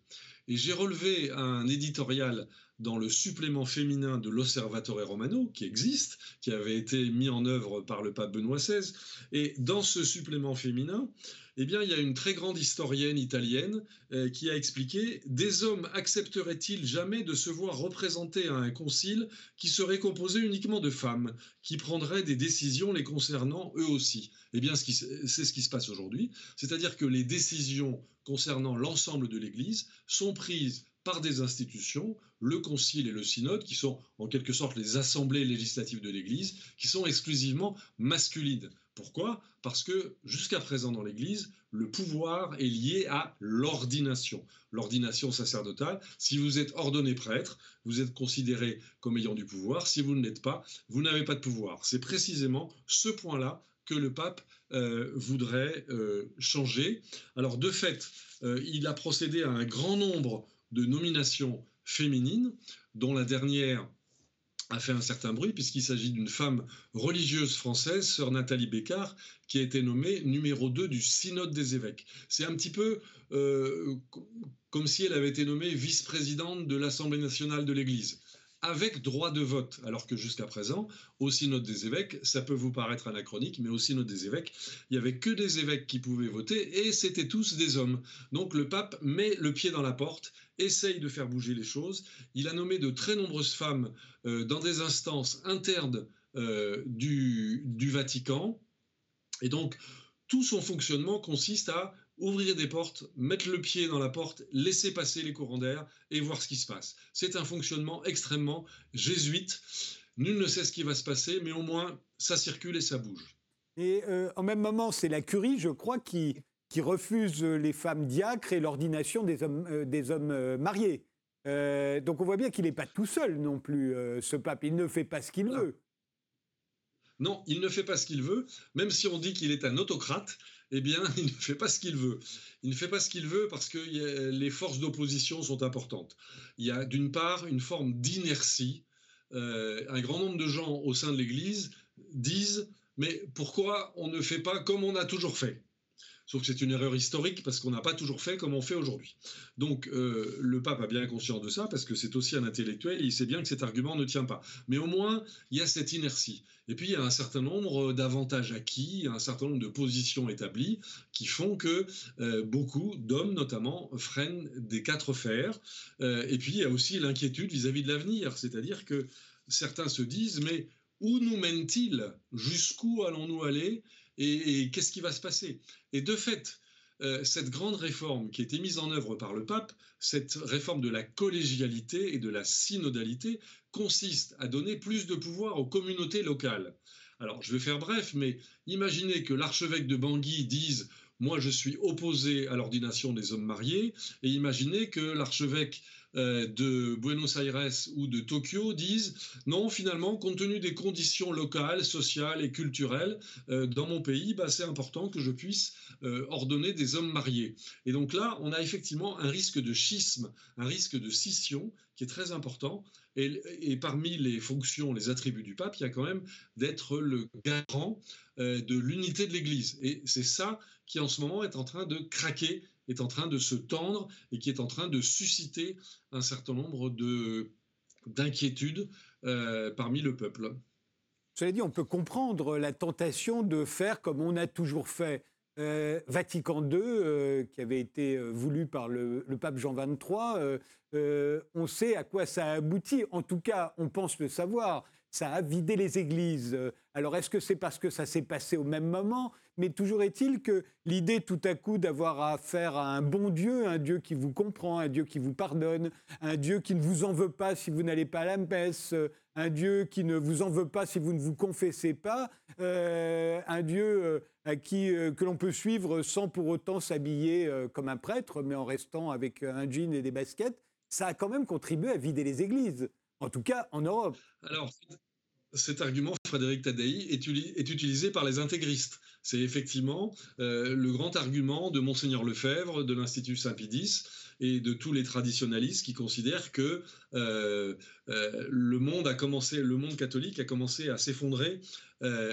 Et j'ai relevé un éditorial dans le supplément féminin de l'Osservatore Romano, qui existe, qui avait été mis en œuvre par le pape Benoît XVI. Et dans ce supplément féminin, eh bien, il y a une très grande historienne italienne euh, qui a expliqué Des hommes accepteraient-ils jamais de se voir représentés à un concile qui serait composé uniquement de femmes, qui prendraient des décisions les concernant eux aussi? Eh bien, c'est ce qui se passe aujourd'hui, c'est-à-dire que les décisions concernant l'ensemble de l'Église sont prises par des institutions, le Concile et le Synode, qui sont en quelque sorte les assemblées législatives de l'Église, qui sont exclusivement masculines. Pourquoi? Parce que jusqu'à présent dans l'Église, le pouvoir est lié à l'ordination. L'ordination sacerdotale, si vous êtes ordonné prêtre, vous êtes considéré comme ayant du pouvoir. Si vous ne l'êtes pas, vous n'avez pas de pouvoir. C'est précisément ce point-là que le pape euh, voudrait euh, changer. Alors de fait, euh, il a procédé à un grand nombre de nominations féminines, dont la dernière a fait un certain bruit puisqu'il s'agit d'une femme religieuse française, sœur Nathalie Bécard, qui a été nommée numéro 2 du synode des évêques. C'est un petit peu euh, comme si elle avait été nommée vice-présidente de l'Assemblée nationale de l'Église avec droit de vote, alors que jusqu'à présent, au synode des évêques, ça peut vous paraître anachronique, mais au synode des évêques, il n'y avait que des évêques qui pouvaient voter, et c'était tous des hommes. Donc le pape met le pied dans la porte, essaye de faire bouger les choses. Il a nommé de très nombreuses femmes euh, dans des instances internes euh, du, Vatican, et donc tout son fonctionnement consiste à ouvrir des portes, mettre le pied dans la porte, laisser passer les courants d'air et voir ce qui se passe. C'est un fonctionnement extrêmement jésuite. Nul ne sait ce qui va se passer, mais au moins ça circule et ça bouge. Et euh, en même moment, c'est la curie, je crois, qui, qui refuse les femmes diacres et l'ordination des hommes, euh, des hommes euh, mariés. donc on voit bien qu'il n'est pas tout seul non plus, ce pape. Il ne fait pas ce qu'il veut. Non, il ne fait pas ce qu'il veut, même si on dit qu'il est un autocrate, eh bien, il ne fait pas ce qu'il veut. Il ne fait pas ce qu'il veut parce que les forces d'opposition sont importantes. Il y a d'une part une forme d'inertie. Euh, un grand nombre de gens au sein de l'Église disent, mais pourquoi on ne fait pas comme on a toujours fait? Sauf que c'est une erreur historique parce qu'on n'a pas toujours fait comme on fait aujourd'hui. Donc euh, le pape a bien conscience de ça parce que c'est aussi un intellectuel et il sait bien que cet argument ne tient pas. Mais au moins, il y a cette inertie. Et puis, il y a un certain nombre d'avantages acquis, un certain nombre de positions établies qui font que euh, beaucoup d'hommes, notamment, freinent des quatre fers. Euh, et puis, il y a aussi l'inquiétude vis-à-vis de l'avenir. C'est-à-dire que certains se disent, mais où nous mène-t-il Jusqu'où allons-nous aller? Et, qu'est-ce qui va se passer? Et de fait, euh, cette grande réforme qui a été mise en œuvre par le pape, cette réforme de la collégialité et de la synodalité, consiste à donner plus de pouvoir aux communautés locales. Alors, je vais faire bref, mais imaginez que l'archevêque de Bangui dise Moi, je suis opposé à l'ordination des hommes mariés, et imaginez que l'archevêque euh, de Buenos Aires ou de Tokyo disent non, finalement, compte tenu des conditions locales, sociales et culturelles euh, dans mon pays, bah, c'est important que je puisse euh, ordonner des hommes mariés. Et donc là, on a effectivement un risque de schisme, un risque de scission qui est très important. Et, et, parmi les fonctions, les attributs du pape, il y a quand même d'être le garant de l'unité de l'Église. Et c'est ça qui en ce moment est en train de craquer est en train de se tendre et qui est en train de susciter un certain nombre de, d'inquiétudes euh, parmi le peuple. Cela dit, on peut comprendre la tentation de faire comme on a toujours fait. Euh, Vatican II, euh, qui avait été voulu par le, le pape Jean XXIII, on sait à quoi ça a abouti. En tout cas, on pense le savoir. Ça a vidé les églises. Alors, est-ce que c'est parce que ça s'est passé au même moment? Mais toujours est-il que l'idée tout à coup d'avoir affaire à un bon Dieu, un Dieu qui vous comprend, un Dieu qui vous pardonne, un Dieu qui ne vous en veut pas si vous n'allez pas à la messe, un Dieu qui ne vous en veut pas si vous ne vous confessez pas, euh, un Dieu euh, à qui euh, que l'on peut suivre sans pour autant s'habiller comme un prêtre, mais en restant avec un jean et des baskets, ça a quand même contribué à vider les églises. En tout cas, en Europe. Alors, cet argument, Frédéric Tadei, est, utilisé par les intégristes. C'est effectivement euh, le grand argument de Monseigneur Lefebvre, de l'Institut Saint-Pidis et de tous les traditionalistes qui considèrent que euh, euh, le monde a commencé, le monde catholique a commencé à s'effondrer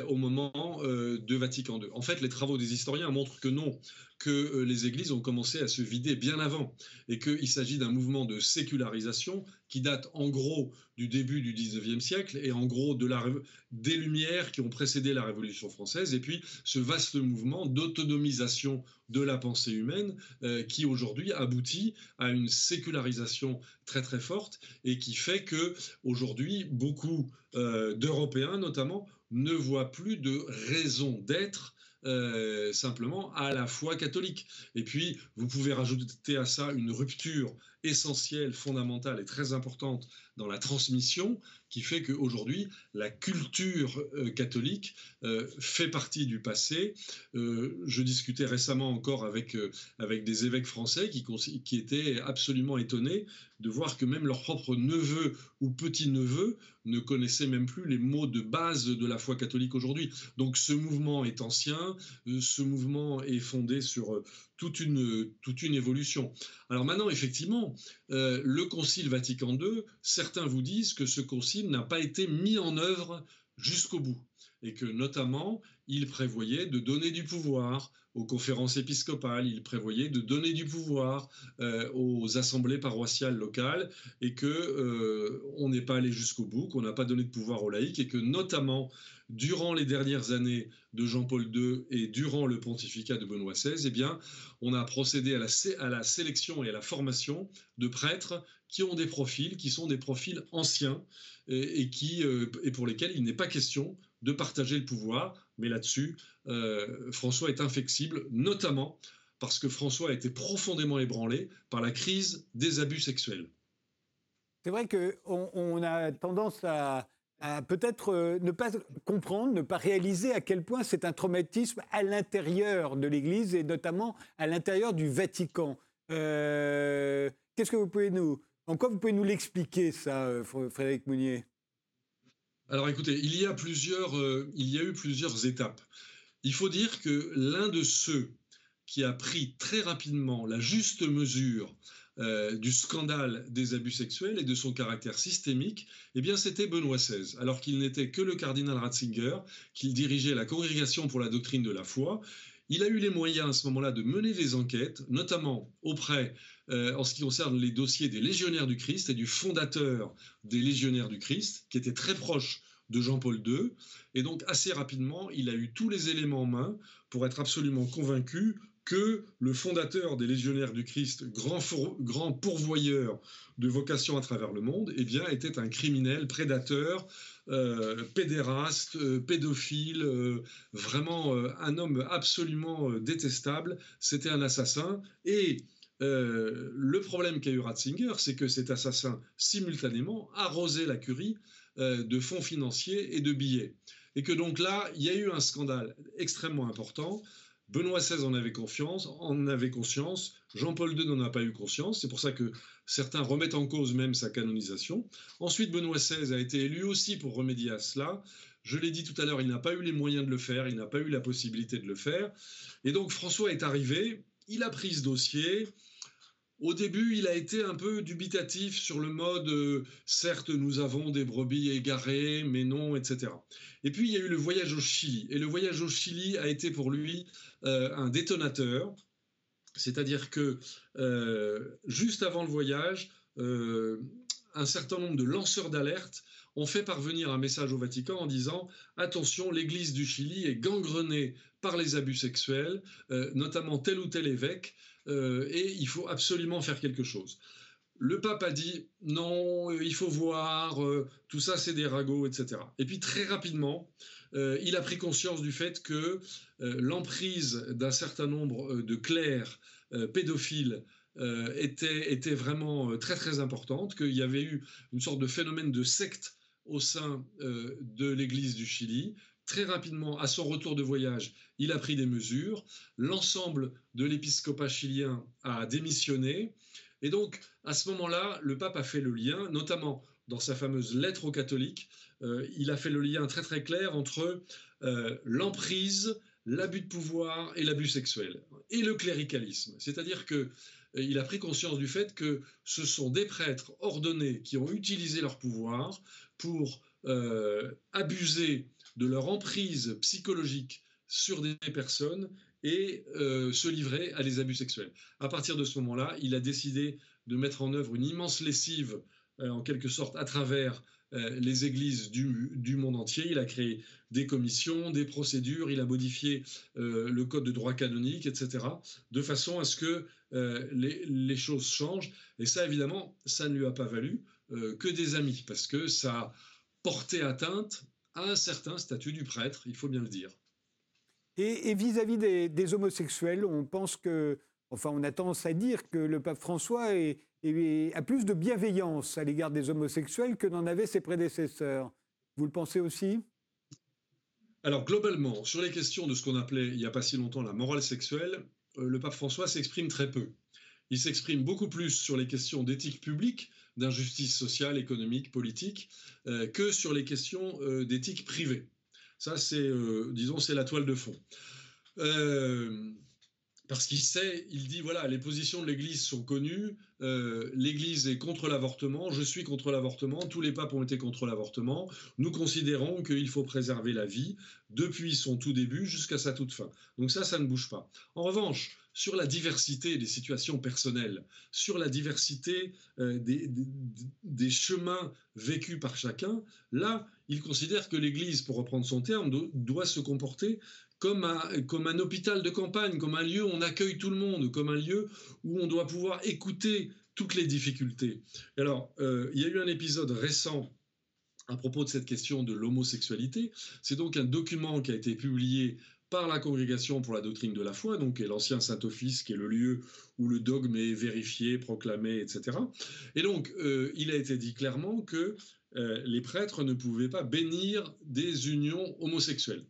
au moment de Vatican II. En fait, les travaux des historiens montrent que non, que les églises ont commencé à se vider bien avant et qu'il s'agit d'un mouvement de sécularisation qui date en gros du début du 19e siècle et en gros de la, des Lumières qui ont précédé la Révolution française et puis ce vaste mouvement d'autonomisation de la pensée humaine euh, qui aujourd'hui aboutit à une sécularisation très très forte et qui fait que aujourd'hui beaucoup euh, d'Européens notamment ne voient plus de raison d'être euh, simplement à la foi catholique. Et puis, vous pouvez rajouter à ça une rupture essentielle, fondamentale et très importante dans la transmission, qui fait qu'aujourd'hui, la culture euh, catholique euh, fait partie du passé. je discutais récemment encore avec, avec des évêques français qui, qui étaient absolument étonnés de voir que même leurs propres neveux ou petits-neveux ne connaissaient même plus les mots de base de la foi catholique aujourd'hui. Donc ce mouvement est ancien, euh, ce mouvement est fondé sur euh, toute une, toute une évolution. Alors maintenant, effectivement, euh, le Concile Vatican II, certains vous disent que ce concile n'a pas été mis en œuvre jusqu'au bout et que notamment il prévoyait de donner du pouvoir aux conférences épiscopales, il prévoyait de donner du pouvoir euh, aux assemblées paroissiales locales et que euh, on n'est pas allé jusqu'au bout, qu'on n'a pas donné de pouvoir aux laïcs et que notamment durant les dernières années de Jean-Paul II et durant le pontificat de Benoît XVI, eh bien, on a procédé à la, sélection et à la formation de prêtres qui ont des profils, qui sont des profils anciens et, qui, euh, et pour lesquels il n'est pas question de partager le pouvoir. Mais là-dessus, euh, François est inflexible, notamment parce que François a été profondément ébranlé par la crise des abus sexuels. C'est vrai qu'on on a tendance à, peut-être euh, ne pas comprendre, ne pas réaliser à quel point c'est un traumatisme à l'intérieur de l'Église et notamment à l'intérieur du Vatican. Euh, qu'est-ce que vous pouvez nous, en quoi vous pouvez nous l'expliquer ça, Frédéric Mounier? Alors écoutez, il y a plusieurs, il y a eu plusieurs étapes. Il faut dire que l'un de ceux qui a pris très rapidement la juste mesure euh, du scandale des abus sexuels et de son caractère systémique, eh bien c'était Benoît XVI, alors qu'il n'était que le cardinal Ratzinger, qu'il dirigeait la congrégation pour la doctrine de la foi. Il a eu les moyens à ce moment-là de mener des enquêtes, notamment auprès, euh, en ce qui concerne les dossiers des légionnaires du Christ et du fondateur des légionnaires du Christ, qui était très proche de Jean-Paul II. Et donc, assez rapidement, il a eu tous les éléments en main pour être absolument convaincu que le fondateur des Légionnaires du Christ, grand, grand pourvoyeur de vocations à travers le monde, eh bien, était un criminel, prédateur, euh, pédéraste, euh, pédophile, vraiment un homme absolument détestable. C'était un assassin. Et le problème qu'a eu Ratzinger, c'est que cet assassin, simultanément, arrosait la curie de fonds financiers et de billets. Et que donc là, il y a eu un scandale extrêmement important. Benoît XVI en avait confiance, en avait conscience. Jean-Paul II n'en a pas eu conscience. C'est pour ça que certains remettent en cause même sa canonisation. Ensuite, Benoît XVI a été élu aussi pour remédier à cela. Je l'ai dit tout à l'heure, il n'a pas eu les moyens de le faire, il n'a pas eu la possibilité de le faire. Et donc François est arrivé, il a pris ce dossier, au début, il a été un peu dubitatif sur le mode euh, certes, nous avons des brebis égarées, mais non, etc. Et puis, il y a eu le voyage au Chili. Et le voyage au Chili a été pour lui euh, un détonateur. C'est-à-dire que euh, juste avant le voyage, un certain nombre de lanceurs d'alerte ont fait parvenir un message au Vatican en disant attention, l'Église du Chili est gangrenée par les abus sexuels, notamment tel ou tel évêque. Euh, et il faut absolument faire quelque chose. Le pape a dit non, euh, il faut voir, euh, tout ça c'est des ragots, etc. Et puis très rapidement, il a pris conscience du fait que l'emprise d'un certain nombre de clercs pédophiles était, était, vraiment très très importante, qu'il y avait eu une sorte de phénomène de secte au sein de l'Église du Chili, Très rapidement, à son retour de voyage, il a pris des mesures. L'ensemble de l'épiscopat chilien a démissionné. Et donc, à ce moment-là, le pape a fait le lien, notamment dans sa fameuse lettre aux catholiques, euh, il a fait le lien très très clair entre euh, l'emprise, l'abus de pouvoir et l'abus sexuel, et le cléricalisme. C'est-à-dire que euh, il a pris conscience du fait que ce sont des prêtres ordonnés qui ont utilisé leur pouvoir pour abuser de leur emprise psychologique sur des personnes et euh, se livrer à des abus sexuels. À partir de ce moment-là, il a décidé de mettre en œuvre une immense lessive, euh, en quelque sorte, à travers euh, les églises du, monde entier. Il a créé des commissions, des procédures, il a modifié le code de droit canonique, etc., de façon à ce que les, les, choses changent. Et ça, évidemment, ça ne lui a pas valu que des amis, parce que ça porté atteinte à un certain statut du prêtre, il faut bien le dire. Et vis-à-vis des, homosexuels, on pense que, enfin, on a tendance à dire que le pape François a plus de bienveillance à l'égard des homosexuels que n'en avaient ses prédécesseurs. Vous le pensez aussi? Alors, globalement, sur les questions de ce qu'on appelait il n'y a pas si longtemps la morale sexuelle, euh, le pape François s'exprime très peu. Il s'exprime beaucoup plus sur les questions d'éthique publique, d'injustice sociale, économique, politique, euh, que sur les questions euh, d'éthique privée. Ça, c'est, euh, disons, c'est la toile de fond. parce qu'il sait, il dit, voilà, les positions de l'Église sont connues, l'Église est contre l'avortement, je suis contre l'avortement, tous les papes ont été contre l'avortement, nous considérons qu'il faut préserver la vie depuis son tout début jusqu'à sa toute fin. Donc ça, ça ne bouge pas. En revanche, sur la diversité des situations personnelles, sur la diversité euh, des, chemins vécus par chacun, là, il considère que l'Église, pour reprendre son terme, doit se comporter comme un, comme un hôpital de campagne, comme un lieu où on accueille tout le monde, comme un lieu où on doit pouvoir écouter toutes les difficultés. Alors, euh, il y a eu un épisode récent à propos de cette question de l'homosexualité. C'est donc un document qui a été publié par la congrégation pour la doctrine de la foi, donc est l'ancien Saint-Office, qui est le lieu où le dogme est vérifié, proclamé, etc. Et donc, euh, il a été dit clairement que euh, les prêtres ne pouvaient pas bénir des unions homosexuelles.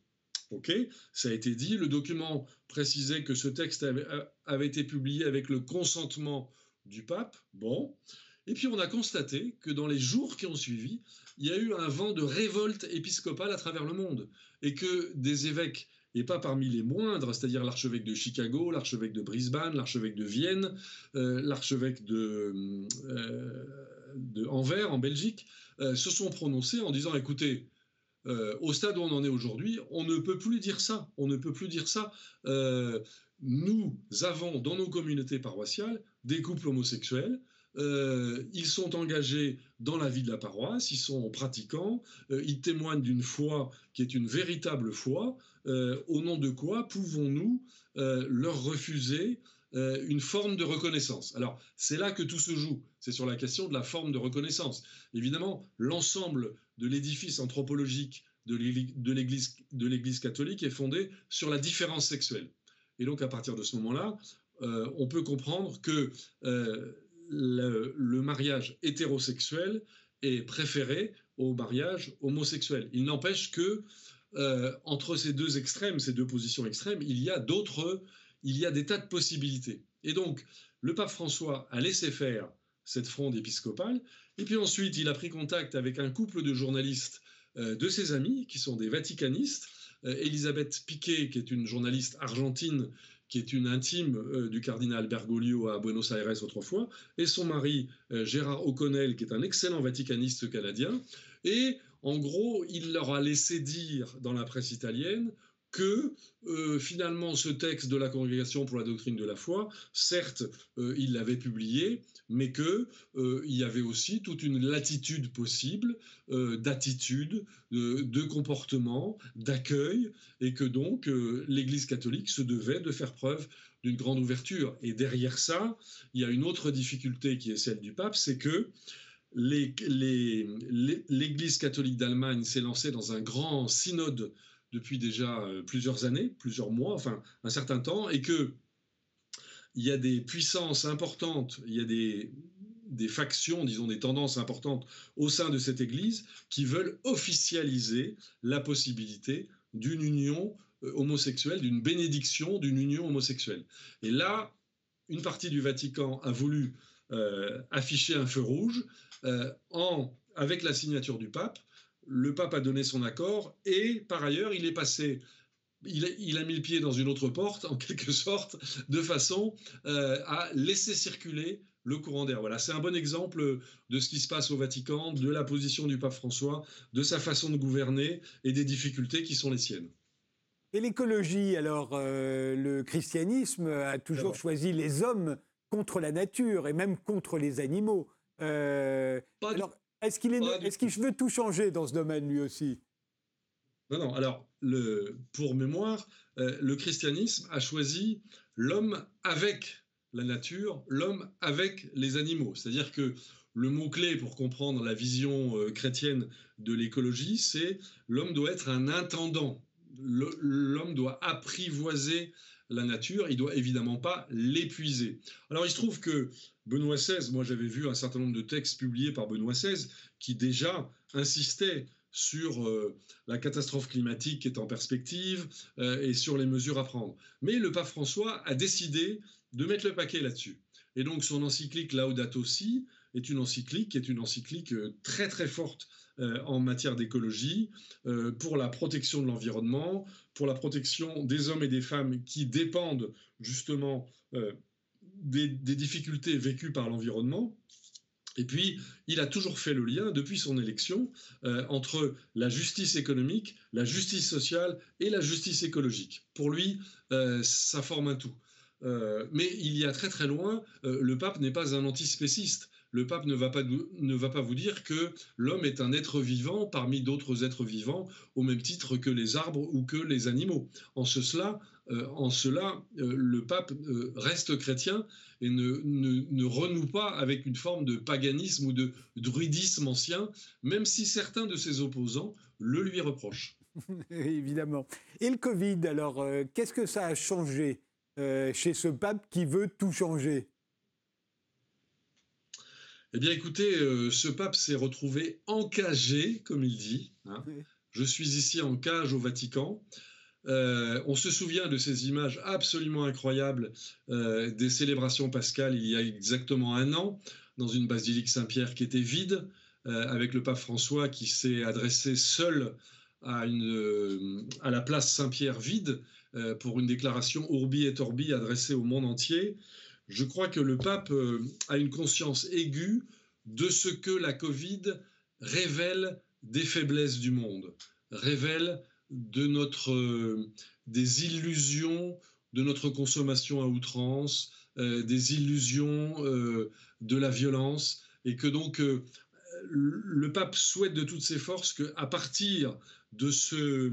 Ok, ça a été dit. Le document précisait que ce texte avait, avait, été publié avec le consentement du pape. Bon. Et puis on a constaté que dans les jours qui ont suivi, il y a eu un vent de révolte épiscopale à travers le monde et que des évêques et pas parmi les moindres, c'est-à-dire l'archevêque de Chicago, l'archevêque de Brisbane, l'archevêque de Vienne, euh, l'archevêque de, euh, de, Anvers en Belgique, euh, se sont prononcés en disant écoutez, au stade où on en est aujourd'hui, on ne peut plus dire ça, on ne peut plus dire ça. nous avons dans nos communautés paroissiales des couples homosexuels, euh, ils sont engagés dans la vie de la paroisse, ils sont pratiquants, euh, ils témoignent d'une foi qui est une véritable foi. Euh, au nom de quoi pouvons-nous leur refuser une forme de reconnaissance? Alors, c'est là que tout se joue. C'est sur la question de la forme de reconnaissance. Évidemment, l'ensemble de l'édifice anthropologique de l'Église catholique est fondé sur la différence sexuelle. Et donc, à partir de ce moment-là, on peut comprendre que le, mariage hétérosexuel est préféré au mariage homosexuel. Il n'empêche que euh, entre ces deux extrêmes, ces deux positions extrêmes, il y a d'autres, il y a des tas de possibilités. Et donc, le pape François a laissé faire cette fronde épiscopale, et puis ensuite, il a pris contact avec un couple de journalistes euh, de ses amis, qui sont des vaticanistes, euh, Elisabeth Piquet, qui est une journaliste argentine qui est une intime euh, du cardinal Bergoglio à Buenos Aires autrefois, et son mari euh, Gérard O'Connell, qui est un excellent vaticaniste canadien. Et en gros, il leur a laissé dire dans la presse italienne que euh, finalement ce texte de la Congrégation pour la doctrine de la foi, certes, euh, il l'avait publié, mais qu'il euh, y avait aussi toute une latitude possible d'attitude, de, comportement, d'accueil, et que donc l'Église catholique se devait de faire preuve d'une grande ouverture. Et derrière ça, il y a une autre difficulté qui est celle du pape, c'est que l'Église catholique d'Allemagne s'est lancée dans un grand synode depuis déjà euh, plusieurs années, plusieurs mois, enfin un certain temps, et que il y a des puissances importantes, il y a des, factions, disons des tendances importantes au sein de cette Église qui veulent officialiser la possibilité d'une union euh, homosexuelle, d'une bénédiction d'une union homosexuelle. Et là, une partie du Vatican a voulu euh, afficher un feu rouge avec la signature du pape, le pape a donné son accord et par ailleurs, il est passé il a, mis le pied dans une autre porte, en quelque sorte, de façon euh, à laisser circuler le courant d'air. Voilà, c'est un bon exemple de ce qui se passe au Vatican, de la position du pape François, de sa façon de gouverner et des difficultés qui sont les siennes. Et l'écologie, alors, euh, le christianisme a toujours choisi les hommes contre la nature et même contre les animaux. Euh, alors, est-ce qu'il est, veut tout changer dans ce domaine lui aussi? Non, non. Alors, le, pour mémoire, euh, le christianisme a choisi l'homme avec la nature, l'homme avec les animaux. C'est-à-dire que le mot-clé pour comprendre la vision euh, chrétienne de l'écologie, c'est l'homme doit être un intendant. L'homme doit apprivoiser la nature, il doit évidemment pas l'épuiser. Alors il se trouve que Benoît XVI, moi j'avais vu un certain nombre de textes publiés par Benoît XVI qui déjà insistaient sur euh, la catastrophe climatique qui est en perspective euh, et sur les mesures à prendre. Mais le pape François a décidé de mettre le paquet là-dessus. Et donc son encyclique Laudato Si est une encyclique qui est une encyclique euh, très très forte en matière d'écologie, pour la protection de l'environnement, pour la protection des hommes et des femmes qui dépendent justement des, difficultés vécues par l'environnement. Et puis, il a toujours fait le lien, depuis son élection, euh, entre la justice économique, la justice sociale et la justice écologique. Pour lui, euh, ça forme un tout. Euh, mais il y a très très loin, le pape n'est pas un antispéciste le pape ne va pas, ne va pas vous dire que l'homme est un être vivant parmi d'autres êtres vivants, au même titre que les arbres ou que les animaux. En, cela, euh, en cela euh, le pape euh, reste chrétien et ne, ne, renoue pas avec une forme de paganisme ou de druidisme ancien, même si certains de ses opposants le lui reprochent. Évidemment. Et le Covid, alors, qu'est-ce que ça a changé chez ce pape qui veut tout changer? Eh bien, écoutez, ce pape s'est retrouvé encagé, comme il dit. Hein. Je suis ici en cage au Vatican. Euh, on se souvient de ces images absolument incroyables euh, des célébrations pascales il y a exactement un an, dans une basilique Saint-Pierre qui était vide, euh, avec le pape François qui s'est adressé seul à, la place Saint-Pierre vide pour une déclaration Urbi et Orbi adressée au monde entier. Je crois que le pape a une conscience aiguë de ce que la Covid révèle des faiblesses du monde, révèle de notre, euh, des illusions de notre consommation à outrance, euh, des illusions euh, de la violence, et que donc le pape souhaite de toutes ses forces qu'à partir de, ce,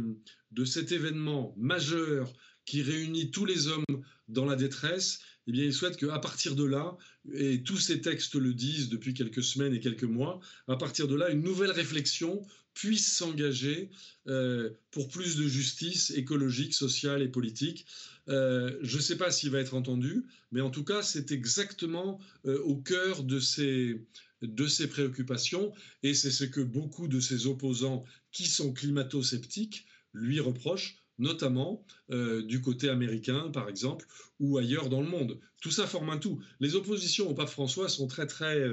de cet événement majeur qui réunit tous les hommes dans la détresse, eh bien, il souhaite qu'à partir de là, et tous ces textes le disent depuis quelques semaines et quelques mois, à partir de là, une nouvelle réflexion puisse s'engager euh, pour plus de justice écologique, sociale et politique. Euh, je ne sais pas s'il va être entendu, mais en tout cas, c'est exactement euh, au cœur de ces, de ces préoccupations, et c'est ce que beaucoup de ses opposants qui sont climato-sceptiques lui reprochent, notamment du côté américain, par exemple, ou ailleurs dans le monde. Tout ça forme un tout. Les oppositions au pape François sont très, très,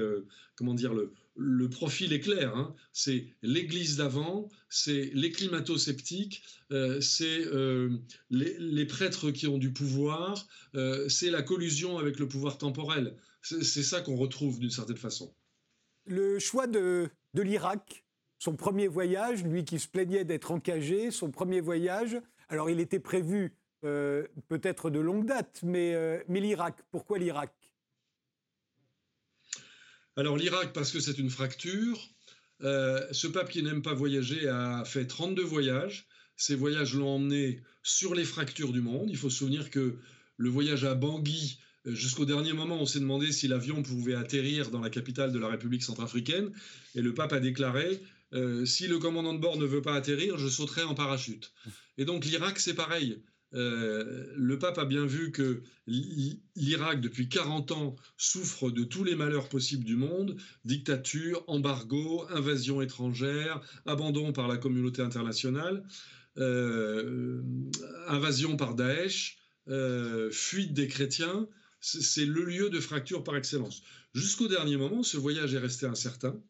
comment dire, le, le profil est clair. Hein. C'est l'Église d'avant, c'est les climato-sceptiques, euh, c'est euh, les, prêtres qui ont du pouvoir, euh, c'est la collusion avec le pouvoir temporel. C'est ça qu'on retrouve d'une certaine façon. Le choix de, de l'Irak, son premier voyage, lui qui se plaignait d'être encagé, son premier voyage, alors il était prévu peut-être de longue date, mais, mais l'Irak, pourquoi l'Irak? Alors l'Irak, parce que c'est une fracture. Euh, ce pape qui n'aime pas voyager a fait 32 voyages. Ces voyages l'ont emmené sur les fractures du monde. Il faut se souvenir que le voyage à Bangui, euh, jusqu'au dernier moment, on s'est demandé si l'avion pouvait atterrir dans la capitale de la République centrafricaine. Et le pape a déclaré euh, si le commandant de bord ne veut pas atterrir, je sauterai en parachute. Et donc l'Irak, c'est pareil. Euh, le pape a bien vu que l'Irak, depuis 40 ans, souffre de tous les malheurs possibles du monde, dictature, embargo, invasion étrangère, abandon par la communauté internationale, euh, invasion par Daesh, fuite des chrétiens. C'est le lieu de fracture par excellence. Jusqu'au dernier moment, ce voyage est resté incertain.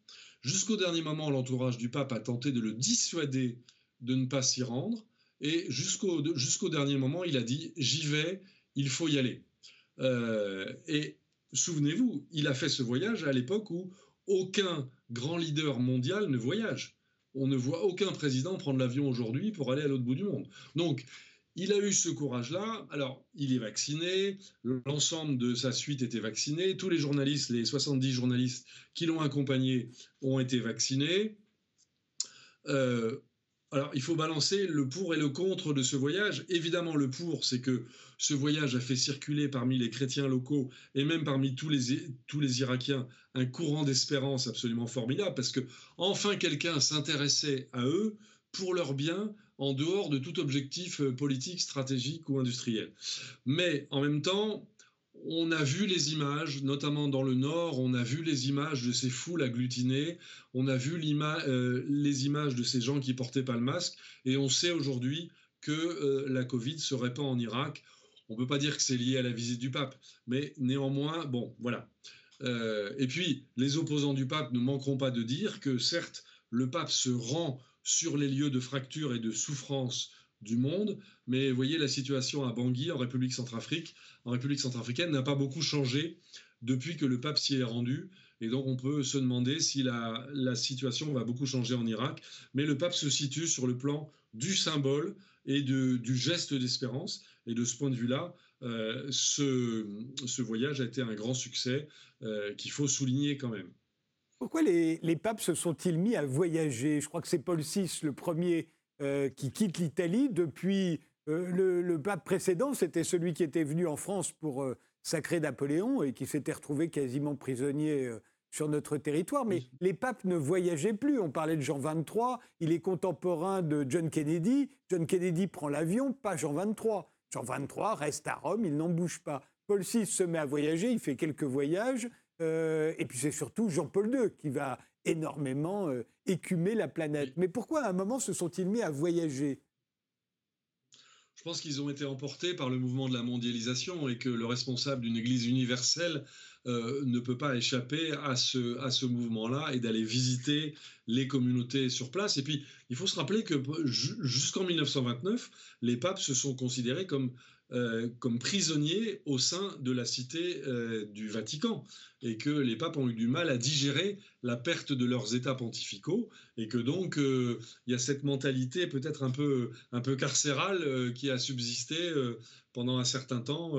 Jusqu'au dernier moment, l'entourage du pape a tenté de le dissuader de ne pas s'y rendre. Et jusqu'au dernier moment, il a dit j'y vais, il faut y aller. Euh, et souvenez-vous, il a fait ce voyage à l'époque où aucun grand leader mondial ne voyage. On ne voit aucun président prendre l'avion aujourd'hui pour aller à l'autre bout du monde. Donc, il a eu ce courage-là. Alors, il est vacciné. L'ensemble de sa suite était vacciné. Tous les journalistes, les 70 journalistes qui l'ont accompagné, ont été vaccinés. Euh, alors, il faut balancer le pour et le contre de ce voyage. Évidemment, le pour, c'est que ce voyage a fait circuler parmi les chrétiens locaux et même parmi tous les, tous les Irakiens un courant d'espérance absolument formidable parce que enfin quelqu'un s'intéressait à eux pour leur bien en dehors de tout objectif euh, politique, stratégique ou industriel. Mais en même temps, on a vu les images, notamment dans le Nord, on a vu les images de ces foules agglutinées, on a vu euh, les images de ces gens qui portaient pas le masque, et on sait aujourd'hui que euh, la Covid se répand en Irak. On ne peut pas dire que c'est lié à la visite du pape, mais néanmoins, bon, voilà. Et puis, les opposants du pape ne manqueront pas de dire que certes, le pape se rend sur les lieux de fracture et de souffrance du monde. Mais vous voyez, la situation à Bangui, en République en République centrafricaine, n'a pas beaucoup changé depuis que le pape s'y est rendu. Et donc, on peut se demander si la, situation va beaucoup changer en Irak. Mais le pape se situe sur le plan du symbole et du geste d'espérance. Et de ce point de vue-là, euh, ce, voyage a été un grand succès euh, qu'il faut souligner quand même. Pourquoi les, les papes se sont-ils mis à voyager? Je crois que c'est Paul VI, le premier euh, qui quitte l'Italie. Depuis euh, le, pape précédent, c'était celui qui était venu en France pour euh, sacrer Napoléon et qui s'était retrouvé quasiment prisonnier sur notre territoire, mais les papes ne voyageaient plus. On parlait de Jean XXIII, il est contemporain de John Kennedy. John Kennedy prend l'avion, pas Jean XXIII. Jean XXIII reste à Rome, il n'en bouge pas. Paul VI se met à voyager, il fait quelques voyages. Euh, et puis c'est surtout Jean-Paul II qui va énormément euh, écumer la planète. Mais pourquoi à un moment se sont-ils mis à voyager? Je pense qu'ils ont été emportés par le mouvement de la mondialisation et que le responsable d'une Église universelle euh, ne peut pas échapper à ce, à ce mouvement-là et d'aller visiter les communautés sur place. Et puis, il faut se rappeler que jusqu'en 1929, les papes se sont considérés comme euh, comme prisonniers au sein de la cité euh, du Vatican et que les papes ont eu du mal à digérer la perte de leurs états pontificaux et que donc euh, il y a cette mentalité peut-être un peu, un peu carcérale qui a subsisté pendant un certain temps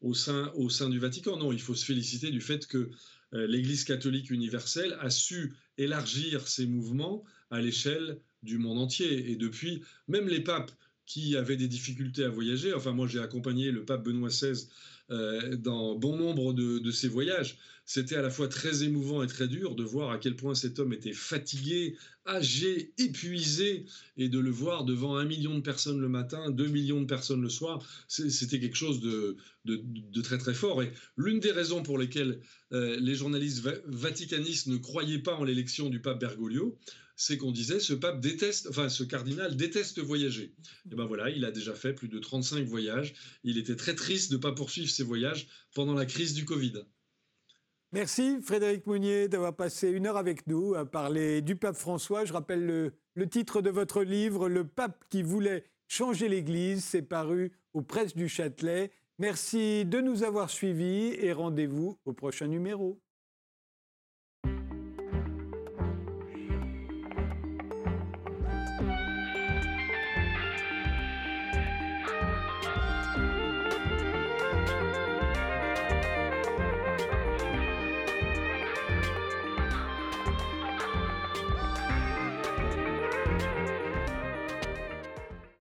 au, sein, au sein du Vatican. Non, il faut se féliciter du fait que l'Église catholique universelle a su élargir ses mouvements à l'échelle du monde entier. Et depuis, même les papes qui avaient des difficultés à voyager. Enfin, moi, j'ai accompagné le pape Benoît XVI euh, dans bon nombre de, ses voyages. C'était à la fois très émouvant et très dur de voir à quel point cet homme était fatigué, âgé, épuisé, et de le voir devant un million de personnes le matin, deux millions de personnes le soir. C'était quelque chose de, très très fort. Et l'une des raisons pour lesquelles euh, les journalistes vaticanistes ne croyaient pas en l'élection du pape Bergoglio, c'est qu'on disait ce pape déteste, enfin ce cardinal déteste voyager. Et ben voilà, il a déjà fait plus de 35 voyages. Il était très triste de ne pas poursuivre ses voyages pendant la crise du Covid. Merci Frédéric Mounier d'avoir passé une heure avec nous à parler du pape François. Je rappelle le, le titre de votre livre, Le pape qui voulait changer l'Église. C'est paru aux presses du Châtelet. Merci de nous avoir suivis et rendez-vous au prochain numéro.